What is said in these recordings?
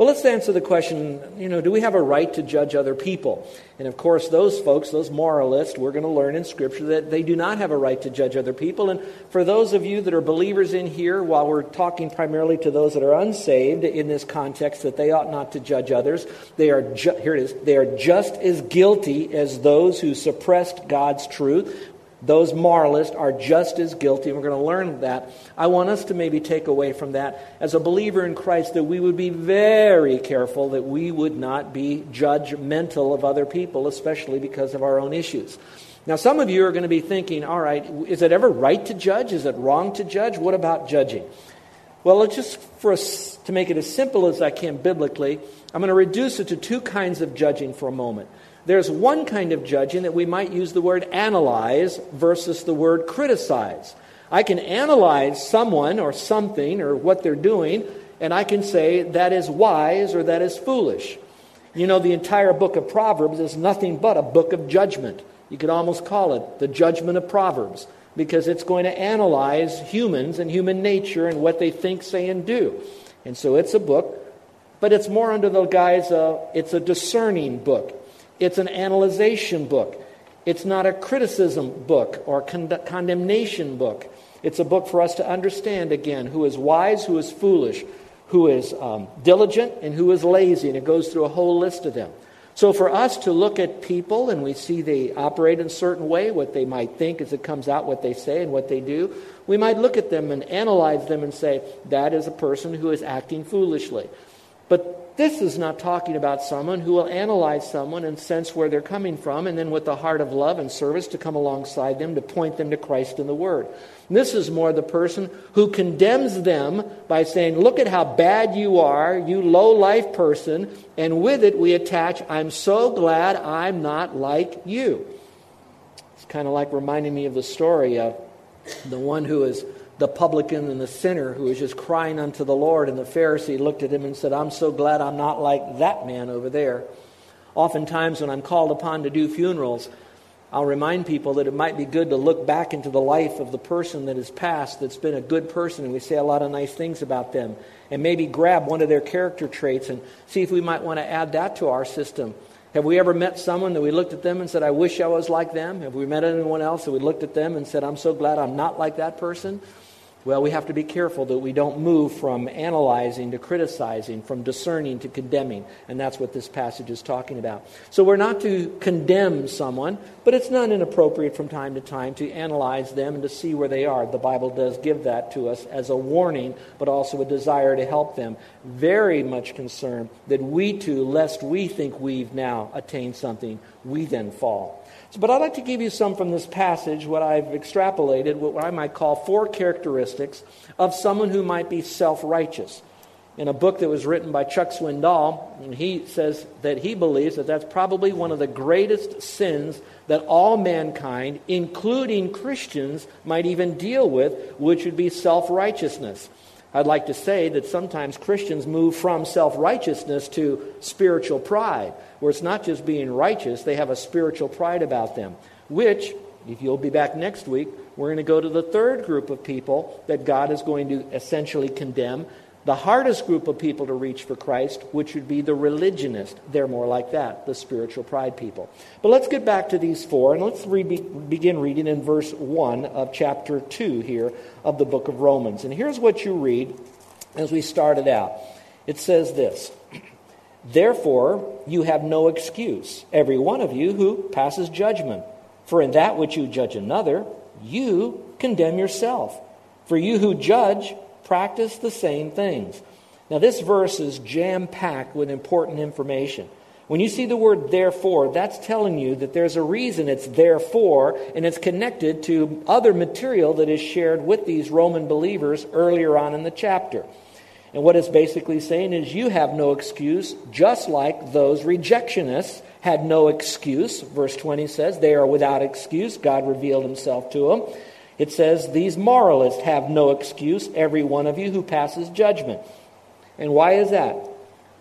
Well, let's answer the question you know, do we have a right to judge other people? And of course, those folks, those moralists, we're going to learn in Scripture that they do not have a right to judge other people. And for those of you that are believers in here, while we're talking primarily to those that are unsaved in this context, that they ought not to judge others, they are, ju- here it is, they are just as guilty as those who suppressed God's truth those moralists are just as guilty, and we're going to learn that. I want us to maybe take away from that, as a believer in Christ, that we would be very careful that we would not be judgmental of other people, especially because of our own issues. Now, some of you are going to be thinking, all right, is it ever right to judge? Is it wrong to judge? What about judging? Well, let's just for us, to make it as simple as I can biblically, I'm going to reduce it to two kinds of judging for a moment. There's one kind of judging that we might use the word analyze versus the word criticize. I can analyze someone or something or what they're doing, and I can say that is wise or that is foolish. You know, the entire book of Proverbs is nothing but a book of judgment. You could almost call it the judgment of Proverbs because it's going to analyze humans and human nature and what they think, say, and do. And so it's a book, but it's more under the guise of it's a discerning book. It's an analyzation book. It's not a criticism book or con- condemnation book. It's a book for us to understand again who is wise, who is foolish, who is um, diligent, and who is lazy. And it goes through a whole list of them. So for us to look at people and we see they operate in a certain way, what they might think as it comes out, what they say and what they do, we might look at them and analyze them and say, that is a person who is acting foolishly. But this is not talking about someone who will analyze someone and sense where they're coming from, and then with the heart of love and service to come alongside them to point them to Christ and the Word. This is more the person who condemns them by saying, Look at how bad you are, you low life person, and with it we attach, I'm so glad I'm not like you. It's kind of like reminding me of the story of the one who is the publican and the sinner who was just crying unto the Lord. And the Pharisee looked at him and said, I'm so glad I'm not like that man over there. Oftentimes, when I'm called upon to do funerals, I'll remind people that it might be good to look back into the life of the person that has passed, that's been a good person, and we say a lot of nice things about them, and maybe grab one of their character traits and see if we might want to add that to our system. Have we ever met someone that we looked at them and said, I wish I was like them? Have we met anyone else that we looked at them and said, I'm so glad I'm not like that person? Well, we have to be careful that we don't move from analyzing to criticizing, from discerning to condemning. And that's what this passage is talking about. So we're not to condemn someone, but it's not inappropriate from time to time to analyze them and to see where they are. The Bible does give that to us as a warning, but also a desire to help them. Very much concerned that we too, lest we think we've now attained something, we then fall. But I'd like to give you some from this passage, what I've extrapolated, what I might call four characteristics of someone who might be self righteous. In a book that was written by Chuck Swindoll, and he says that he believes that that's probably one of the greatest sins that all mankind, including Christians, might even deal with, which would be self righteousness. I'd like to say that sometimes Christians move from self righteousness to spiritual pride, where it's not just being righteous, they have a spiritual pride about them, which, if you'll be back next week, we're going to go to the third group of people that God is going to essentially condemn the hardest group of people to reach for Christ, which would be the religionist. They're more like that, the spiritual pride people. But let's get back to these four, and let's re- begin reading in verse 1 of chapter 2 here of the book of Romans. And here's what you read as we started out it says this Therefore, you have no excuse, every one of you who passes judgment For in that which you judge another, you condemn yourself. For you who judge practice the same things. Now, this verse is jam packed with important information. When you see the word therefore, that's telling you that there's a reason it's therefore, and it's connected to other material that is shared with these Roman believers earlier on in the chapter. And what it's basically saying is you have no excuse, just like those rejectionists had no excuse. Verse 20 says, they are without excuse. God revealed himself to them. It says, these moralists have no excuse, every one of you who passes judgment. And why is that?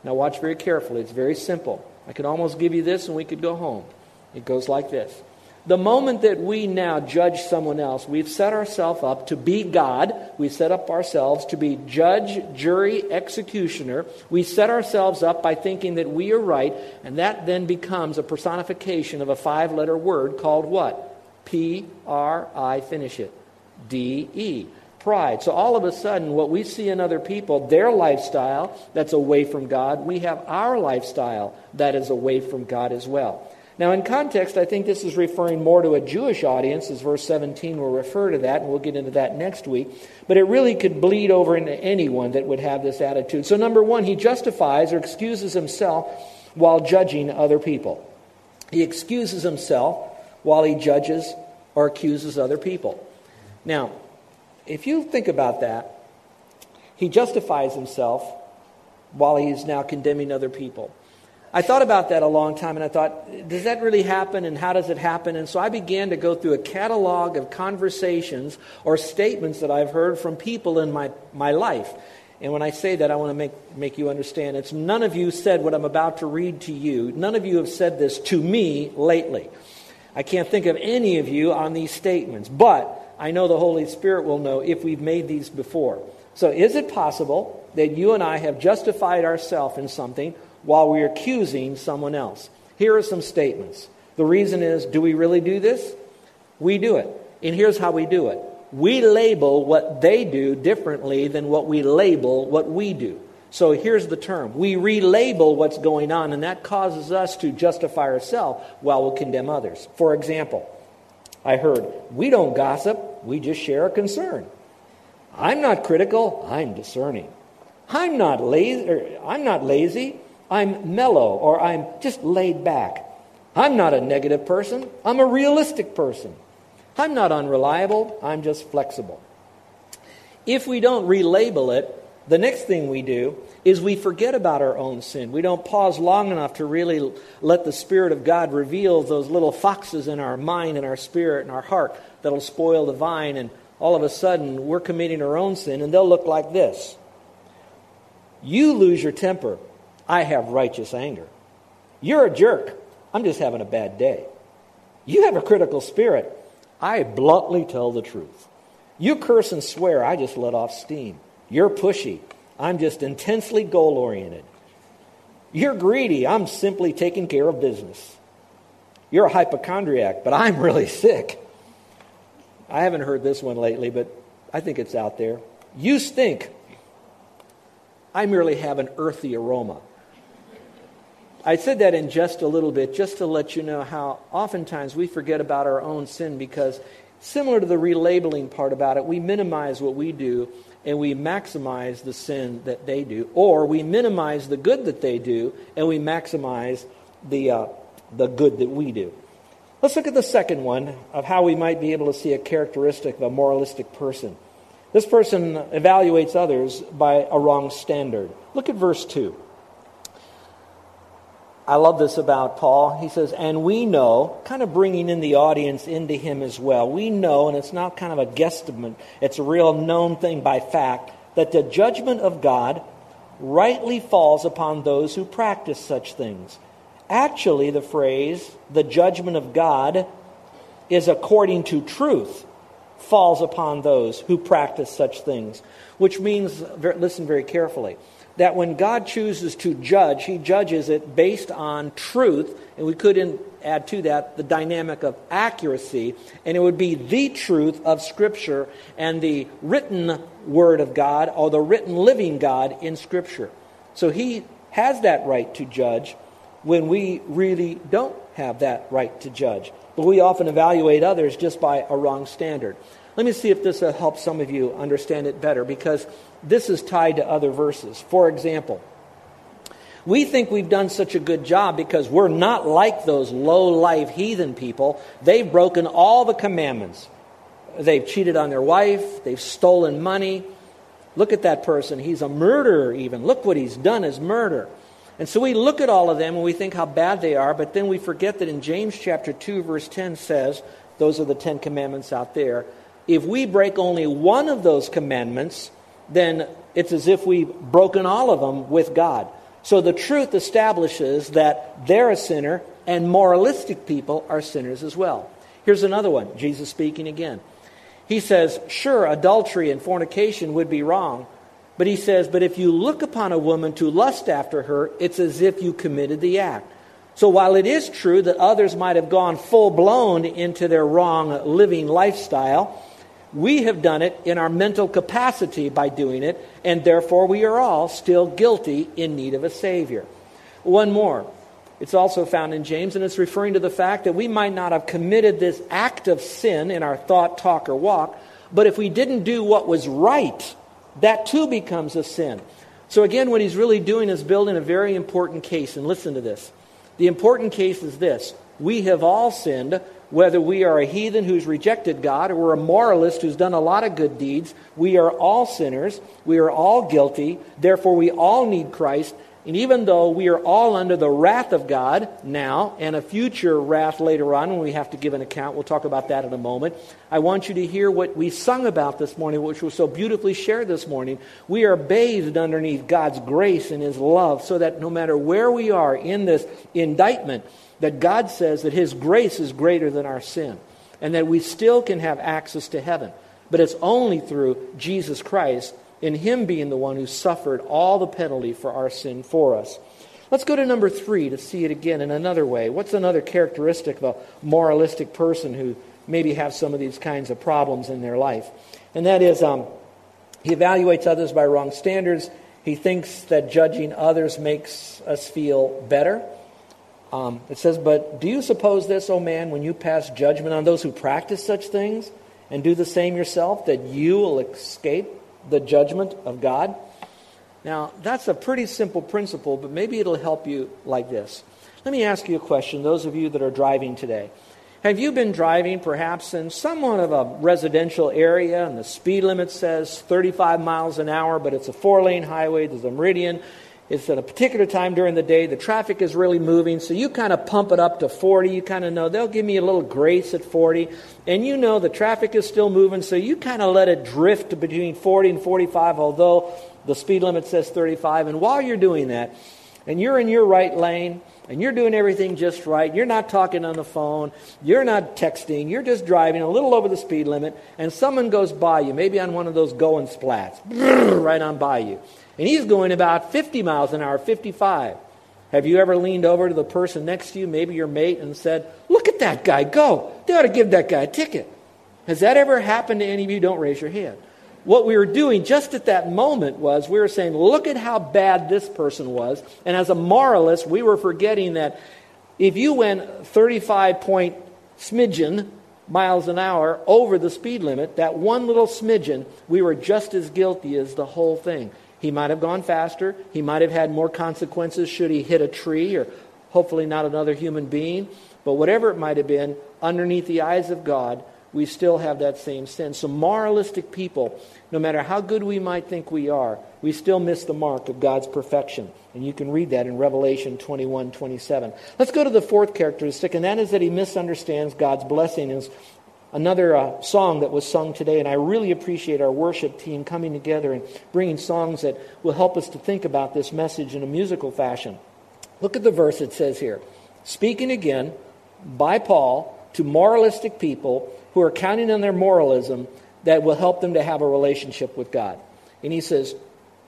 Now, watch very carefully. It's very simple. I could almost give you this and we could go home. It goes like this. The moment that we now judge someone else, we've set ourselves up to be God. We set up ourselves to be judge, jury, executioner. We set ourselves up by thinking that we are right, and that then becomes a personification of a five letter word called what? P R I, finish it. D E pride. So all of a sudden, what we see in other people, their lifestyle that's away from God, we have our lifestyle that is away from God as well. Now, in context, I think this is referring more to a Jewish audience, as verse 17 will refer to that, and we'll get into that next week. But it really could bleed over into anyone that would have this attitude. So, number one, he justifies or excuses himself while judging other people. He excuses himself while he judges or accuses other people. Now, if you think about that, he justifies himself while he's now condemning other people. I thought about that a long time and I thought, does that really happen and how does it happen? And so I began to go through a catalog of conversations or statements that I've heard from people in my, my life. And when I say that, I want to make, make you understand. It's none of you said what I'm about to read to you. None of you have said this to me lately. I can't think of any of you on these statements. But I know the Holy Spirit will know if we've made these before. So, is it possible that you and I have justified ourselves in something while we're accusing someone else? Here are some statements. The reason is do we really do this? We do it. And here's how we do it we label what they do differently than what we label what we do. So here's the term we relabel what's going on, and that causes us to justify ourselves while we condemn others. For example, I heard, we don't gossip, we just share a concern. I'm not critical, I'm discerning. I'm not lazy, I'm not lazy, I'm mellow or I'm just laid back. I'm not a negative person, I'm a realistic person. I'm not unreliable, I'm just flexible. If we don't relabel it, the next thing we do is we forget about our own sin. We don't pause long enough to really let the Spirit of God reveal those little foxes in our mind and our spirit and our heart that'll spoil the vine, and all of a sudden we're committing our own sin, and they'll look like this You lose your temper. I have righteous anger. You're a jerk. I'm just having a bad day. You have a critical spirit. I bluntly tell the truth. You curse and swear. I just let off steam. You're pushy. I'm just intensely goal oriented. You're greedy. I'm simply taking care of business. You're a hypochondriac, but I'm really sick. I haven't heard this one lately, but I think it's out there. You stink. I merely have an earthy aroma. I said that in just a little bit, just to let you know how oftentimes we forget about our own sin because, similar to the relabeling part about it, we minimize what we do and we maximize the sin that they do, or we minimize the good that they do and we maximize the, uh, the good that we do. Let's look at the second one of how we might be able to see a characteristic of a moralistic person. This person evaluates others by a wrong standard. Look at verse 2. I love this about Paul. He says, and we know, kind of bringing in the audience into him as well. We know, and it's not kind of a guesstimate, it's a real known thing by fact, that the judgment of God rightly falls upon those who practice such things. Actually, the phrase, the judgment of God is according to truth, falls upon those who practice such things, which means, listen very carefully that when God chooses to judge, he judges it based on truth, and we could add to that the dynamic of accuracy, and it would be the truth of Scripture and the written Word of God or the written living God in Scripture. So he has that right to judge when we really don't have that right to judge. But we often evaluate others just by a wrong standard. Let me see if this uh, will help some of you understand it better because this is tied to other verses. For example, we think we've done such a good job because we're not like those low life heathen people. They've broken all the commandments. They've cheated on their wife, they've stolen money. Look at that person. He's a murderer, even. Look what he's done as murder. And so we look at all of them and we think how bad they are, but then we forget that in James chapter 2, verse 10 says, those are the Ten Commandments out there. If we break only one of those commandments, then it's as if we've broken all of them with God. So the truth establishes that they're a sinner and moralistic people are sinners as well. Here's another one, Jesus speaking again. He says, sure, adultery and fornication would be wrong, but he says, But if you look upon a woman to lust after her, it's as if you committed the act. So while it is true that others might have gone full blown into their wrong living lifestyle, we have done it in our mental capacity by doing it, and therefore we are all still guilty in need of a Savior. One more. It's also found in James, and it's referring to the fact that we might not have committed this act of sin in our thought, talk, or walk, but if we didn't do what was right, that too becomes a sin. So, again, what he's really doing is building a very important case. And listen to this. The important case is this we have all sinned, whether we are a heathen who's rejected God or we're a moralist who's done a lot of good deeds. We are all sinners. We are all guilty. Therefore, we all need Christ. And even though we are all under the wrath of God now and a future wrath later on when we have to give an account, we'll talk about that in a moment. I want you to hear what we sung about this morning, which was so beautifully shared this morning. We are bathed underneath God's grace and His love so that no matter where we are in this indictment, that God says that His grace is greater than our sin and that we still can have access to heaven. But it's only through Jesus Christ in him being the one who suffered all the penalty for our sin for us. Let's go to number three to see it again in another way. What's another characteristic of a moralistic person who maybe have some of these kinds of problems in their life? And that is um, he evaluates others by wrong standards. He thinks that judging others makes us feel better. Um, it says, But do you suppose this, O man, when you pass judgment on those who practice such things and do the same yourself, that you will escape the judgment of God. Now, that's a pretty simple principle, but maybe it'll help you like this. Let me ask you a question, those of you that are driving today. Have you been driving perhaps in somewhat of a residential area and the speed limit says 35 miles an hour, but it's a four lane highway, there's a meridian, it's at a particular time during the day. The traffic is really moving, so you kind of pump it up to 40. You kind of know they'll give me a little grace at 40. And you know the traffic is still moving, so you kind of let it drift between 40 and 45, although the speed limit says 35. And while you're doing that, and you're in your right lane, and you're doing everything just right, you're not talking on the phone, you're not texting, you're just driving a little over the speed limit, and someone goes by you, maybe on one of those going splats, right on by you and he's going about 50 miles an hour, 55. Have you ever leaned over to the person next to you, maybe your mate, and said, Look at that guy, go. They ought to give that guy a ticket. Has that ever happened to any of you? Don't raise your hand. What we were doing just at that moment was we were saying, Look at how bad this person was. And as a moralist, we were forgetting that if you went 35 point smidgen miles an hour over the speed limit, that one little smidgen, we were just as guilty as the whole thing. He might have gone faster. He might have had more consequences should he hit a tree or hopefully not another human being. But whatever it might have been, underneath the eyes of God, we still have that same sin. So, moralistic people, no matter how good we might think we are, we still miss the mark of God's perfection. And you can read that in Revelation 21 27. Let's go to the fourth characteristic, and that is that he misunderstands God's blessings another uh, song that was sung today, and I really appreciate our worship team coming together and bringing songs that will help us to think about this message in a musical fashion. Look at the verse it says here Speaking again by Paul to moralistic people who are counting on their moralism that will help them to have a relationship with God. And he says,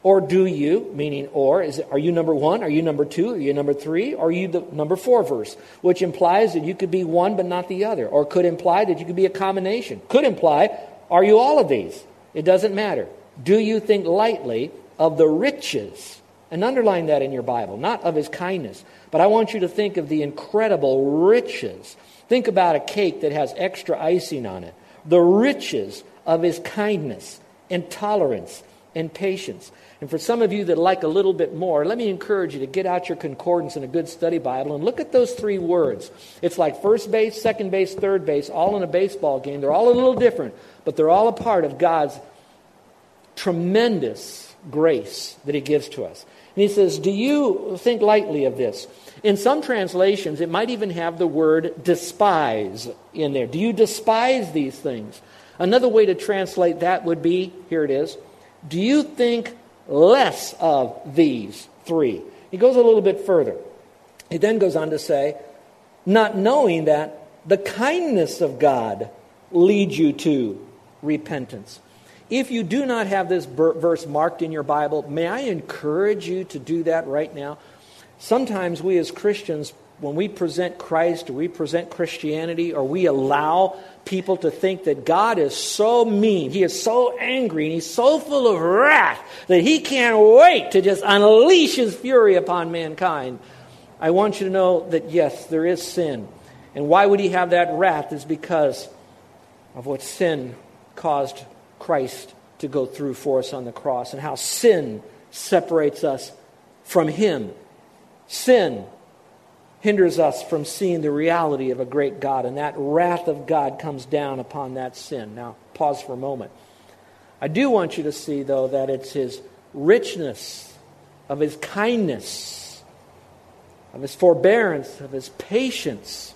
or do you, meaning or, is are you number one? Are you number two? Are you number three? Are you the number four verse? Which implies that you could be one but not the other. Or could imply that you could be a combination. Could imply, are you all of these? It doesn't matter. Do you think lightly of the riches And underline that in your Bible, not of his kindness, but I want you to think of the incredible riches. Think about a cake that has extra icing on it. The riches of his kindness and tolerance and patience. And for some of you that like a little bit more, let me encourage you to get out your concordance and a good study Bible and look at those three words. It's like first base, second base, third base, all in a baseball game. They're all a little different, but they're all a part of God's tremendous grace that He gives to us. And He says, Do you think lightly of this? In some translations, it might even have the word despise in there. Do you despise these things? Another way to translate that would be here it is. Do you think less of these three? He goes a little bit further. He then goes on to say, not knowing that the kindness of God leads you to repentance. If you do not have this verse marked in your Bible, may I encourage you to do that right now? Sometimes we as Christians, when we present Christ or we present Christianity or we allow people to think that God is so mean, He is so angry, and He's so full of wrath that He can't wait to just unleash His fury upon mankind. I want you to know that yes, there is sin. And why would He have that wrath? Is because of what sin caused Christ to go through for us on the cross and how sin separates us from Him. Sin hinders us from seeing the reality of a great God, and that wrath of God comes down upon that sin. Now, pause for a moment. I do want you to see, though, that it's His richness, of His kindness, of His forbearance, of His patience.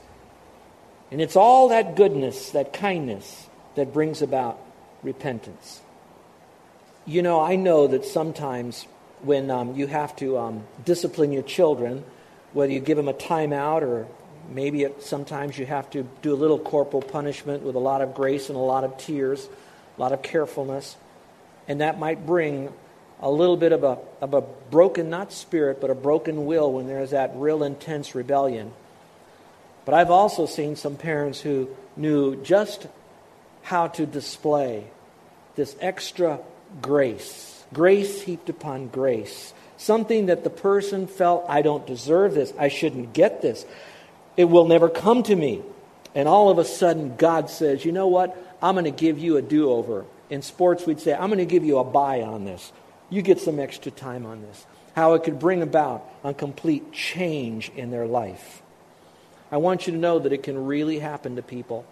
And it's all that goodness, that kindness, that brings about repentance. You know, I know that sometimes when um, you have to um, discipline your children, whether you give them a timeout or maybe it, sometimes you have to do a little corporal punishment with a lot of grace and a lot of tears, a lot of carefulness. And that might bring a little bit of a, of a broken, not spirit, but a broken will when there's that real intense rebellion. But I've also seen some parents who knew just how to display this extra grace, grace heaped upon grace Something that the person felt, I don't deserve this. I shouldn't get this. It will never come to me. And all of a sudden, God says, you know what? I'm going to give you a do over. In sports, we'd say, I'm going to give you a buy on this. You get some extra time on this. How it could bring about a complete change in their life. I want you to know that it can really happen to people.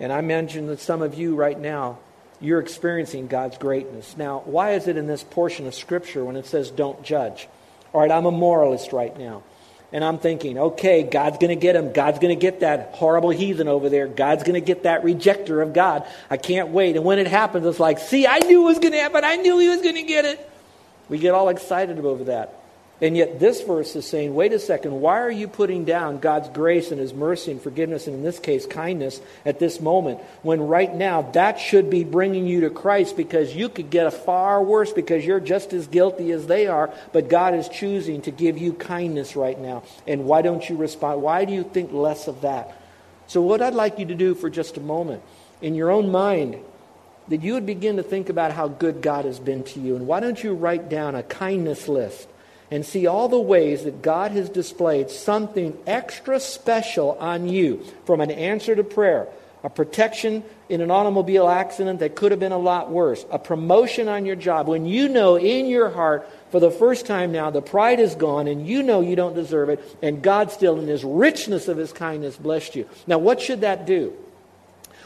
And I mentioned that some of you right now you're experiencing God's greatness. Now, why is it in this portion of Scripture when it says don't judge? All right, I'm a moralist right now. And I'm thinking, okay, God's going to get him. God's going to get that horrible heathen over there. God's going to get that rejecter of God. I can't wait. And when it happens, it's like, see, I knew it was going to happen. I knew he was going to get it. We get all excited over that. And yet, this verse is saying, wait a second, why are you putting down God's grace and His mercy and forgiveness, and in this case, kindness, at this moment, when right now that should be bringing you to Christ because you could get a far worse because you're just as guilty as they are, but God is choosing to give you kindness right now. And why don't you respond? Why do you think less of that? So, what I'd like you to do for just a moment, in your own mind, that you would begin to think about how good God has been to you. And why don't you write down a kindness list? And see all the ways that God has displayed something extra special on you from an answer to prayer, a protection in an automobile accident that could have been a lot worse, a promotion on your job, when you know in your heart for the first time now the pride is gone and you know you don't deserve it, and God still, in His richness of His kindness, blessed you. Now, what should that do?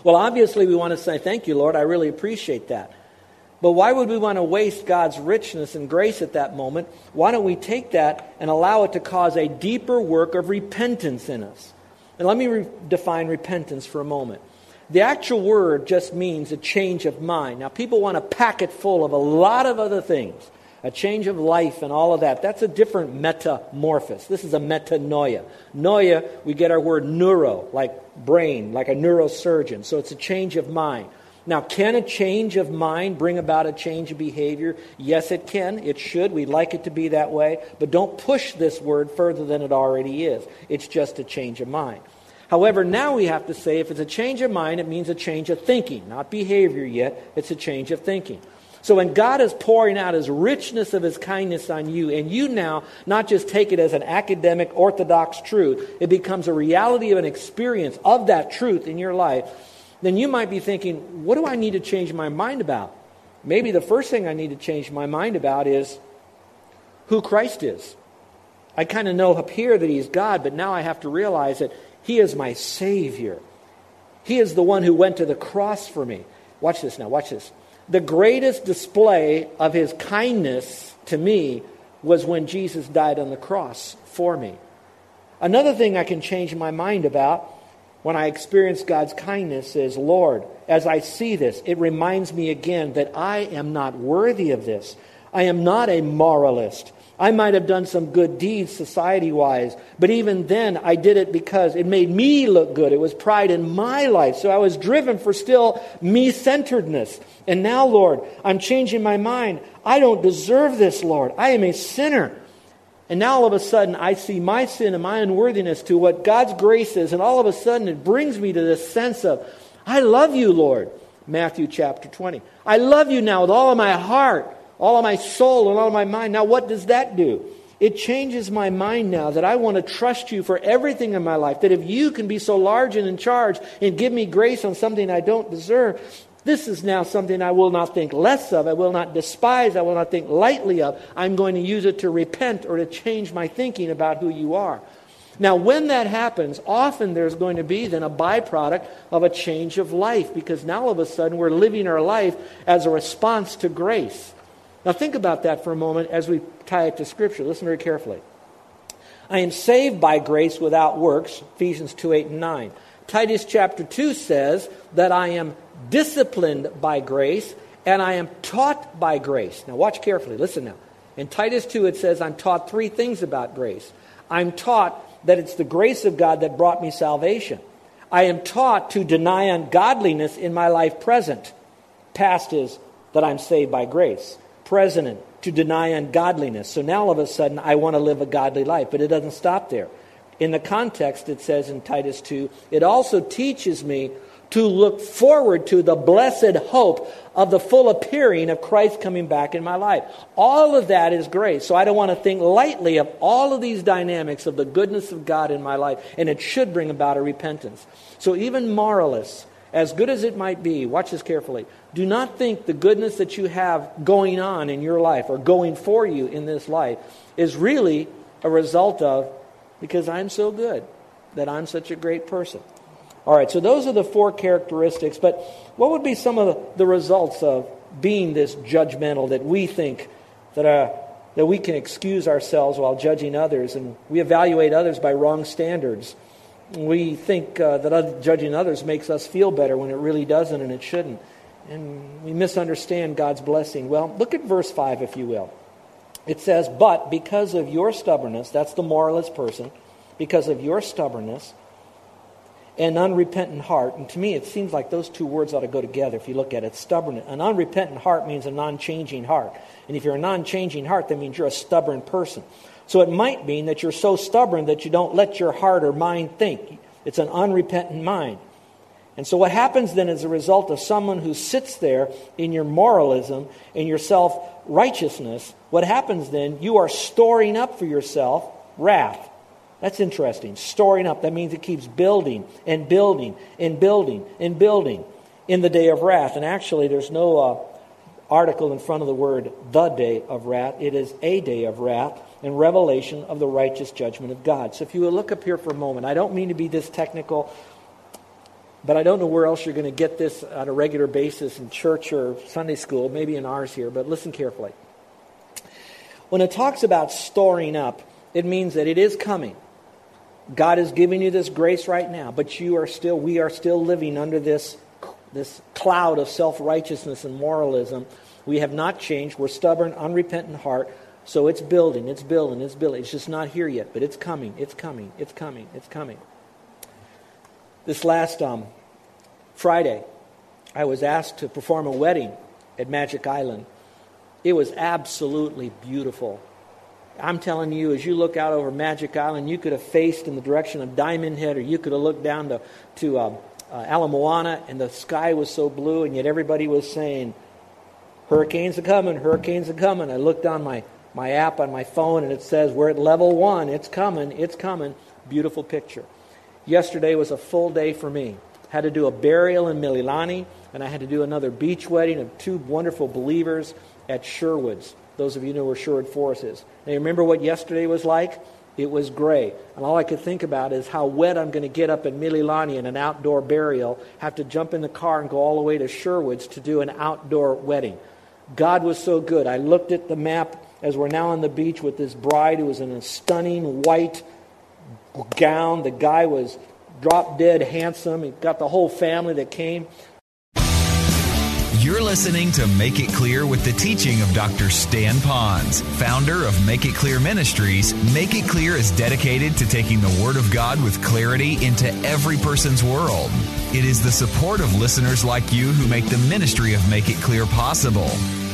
Well, obviously, we want to say, Thank you, Lord. I really appreciate that. But why would we want to waste God's richness and grace at that moment? Why don't we take that and allow it to cause a deeper work of repentance in us? And let me re- define repentance for a moment. The actual word just means a change of mind. Now, people want to pack it full of a lot of other things a change of life and all of that. That's a different metamorphosis. This is a metanoia. Noia, we get our word neuro, like brain, like a neurosurgeon. So it's a change of mind. Now, can a change of mind bring about a change of behavior? Yes, it can. It should. We'd like it to be that way. But don't push this word further than it already is. It's just a change of mind. However, now we have to say if it's a change of mind, it means a change of thinking, not behavior yet. It's a change of thinking. So when God is pouring out his richness of his kindness on you, and you now not just take it as an academic, orthodox truth, it becomes a reality of an experience of that truth in your life, then you might be thinking, what do I need to change my mind about? Maybe the first thing I need to change my mind about is who Christ is. I kind of know up here that he's God, but now I have to realize that he is my Savior. He is the one who went to the cross for me. Watch this now, watch this the greatest display of his kindness to me was when Jesus died on the cross for me. Another thing I can change my mind about when I experience God's kindness is, Lord, as I see this, it reminds me again that I am not worthy of this. I am not a moralist. I might have done some good deeds society wise, but even then I did it because it made me look good. It was pride in my life. So I was driven for still me centeredness. And now, Lord, I'm changing my mind. I don't deserve this, Lord. I am a sinner. And now all of a sudden I see my sin and my unworthiness to what God's grace is. And all of a sudden it brings me to this sense of, I love you, Lord. Matthew chapter 20. I love you now with all of my heart all of my soul and all of my mind. Now, what does that do? It changes my mind now that I want to trust you for everything in my life. That if you can be so large and in charge and give me grace on something I don't deserve, this is now something I will not think less of. I will not despise. I will not think lightly of. I'm going to use it to repent or to change my thinking about who you are. Now, when that happens, often there's going to be then a byproduct of a change of life because now all of a sudden we're living our life as a response to grace. Now, think about that for a moment as we tie it to Scripture. Listen very carefully. I am saved by grace without works, Ephesians 2 8 and 9. Titus chapter 2 says that I am disciplined by grace and I am taught by grace. Now, watch carefully. Listen now. In Titus 2, it says, I'm taught three things about grace. I'm taught that it's the grace of God that brought me salvation. I am taught to deny ungodliness in my life present. Past is that I'm saved by grace Present, to deny ungodliness. So now all of a sudden, I want to live a godly life. But it doesn't stop there. In the context, it says in Titus 2, it also teaches me to look forward to the blessed hope of the full appearing of Christ coming back in my life. All of that is grace. So I don't want to think lightly of all of these dynamics of the goodness of God in my life, and it should bring about a repentance. So even moralists, as good as it might be, watch this carefully, do not think the goodness that you have going on in your life or going for you in this life is really a result of because I'm so good, that I'm such a great person. All right, so those are the four characteristics, but what would be some of the results of being this judgmental that we think that, uh, that we can excuse ourselves while judging others and we evaluate others by wrong standards? We think uh, that judging others makes us feel better when it really doesn't and it shouldn't. And we misunderstand God's blessing. Well, look at verse 5, if you will. It says, But because of your stubbornness, that's the moralist person, because of your stubbornness and unrepentant heart, and to me it seems like those two words ought to go together if you look at it. Stubborn. An unrepentant heart means a non changing heart. And if you're a non changing heart, that means you're a stubborn person. So it might mean that you're so stubborn that you don't let your heart or mind think. It's an unrepentant mind. And so, what happens then as a result of someone who sits there in your moralism, in your self righteousness, what happens then, you are storing up for yourself wrath. That's interesting. Storing up, that means it keeps building and building and building and building in the day of wrath. And actually, there's no uh, article in front of the word the day of wrath, it is a day of wrath and revelation of the righteous judgment of God. So if you look up here for a moment, I don't mean to be this technical, but I don't know where else you're going to get this on a regular basis in church or Sunday school, maybe in ours here, but listen carefully. When it talks about storing up, it means that it is coming. God is giving you this grace right now, but you are still, we are still living under this, this cloud of self righteousness and moralism. We have not changed. We're stubborn, unrepentant heart. So it's building, it's building, it's building. It's just not here yet, but it's coming, it's coming, it's coming, it's coming. This last um, Friday, I was asked to perform a wedding at Magic Island. It was absolutely beautiful. I'm telling you, as you look out over Magic Island, you could have faced in the direction of Diamond Head, or you could have looked down to, to um, uh, Ala Moana, and the sky was so blue, and yet everybody was saying, Hurricanes are coming, hurricanes are coming. I looked on my, my app on my phone and it says we're at level one. It's coming, it's coming. Beautiful picture. Yesterday was a full day for me. Had to do a burial in Mililani, and I had to do another beach wedding of two wonderful believers at Sherwoods. Those of you know where Sherwood Forest is. Now, you remember what yesterday was like? It was gray. And all I could think about is how wet I'm going to get up in Mililani in an outdoor burial, have to jump in the car and go all the way to Sherwoods to do an outdoor wedding. God was so good. I looked at the map as we're now on the beach with this bride who was in a stunning white gown. The guy was drop dead handsome. He got the whole family that came. You're listening to Make It Clear with the teaching of Dr. Stan Ponz, founder of Make It Clear Ministries. Make It Clear is dedicated to taking the Word of God with clarity into every person's world. It is the support of listeners like you who make the ministry of Make It Clear possible.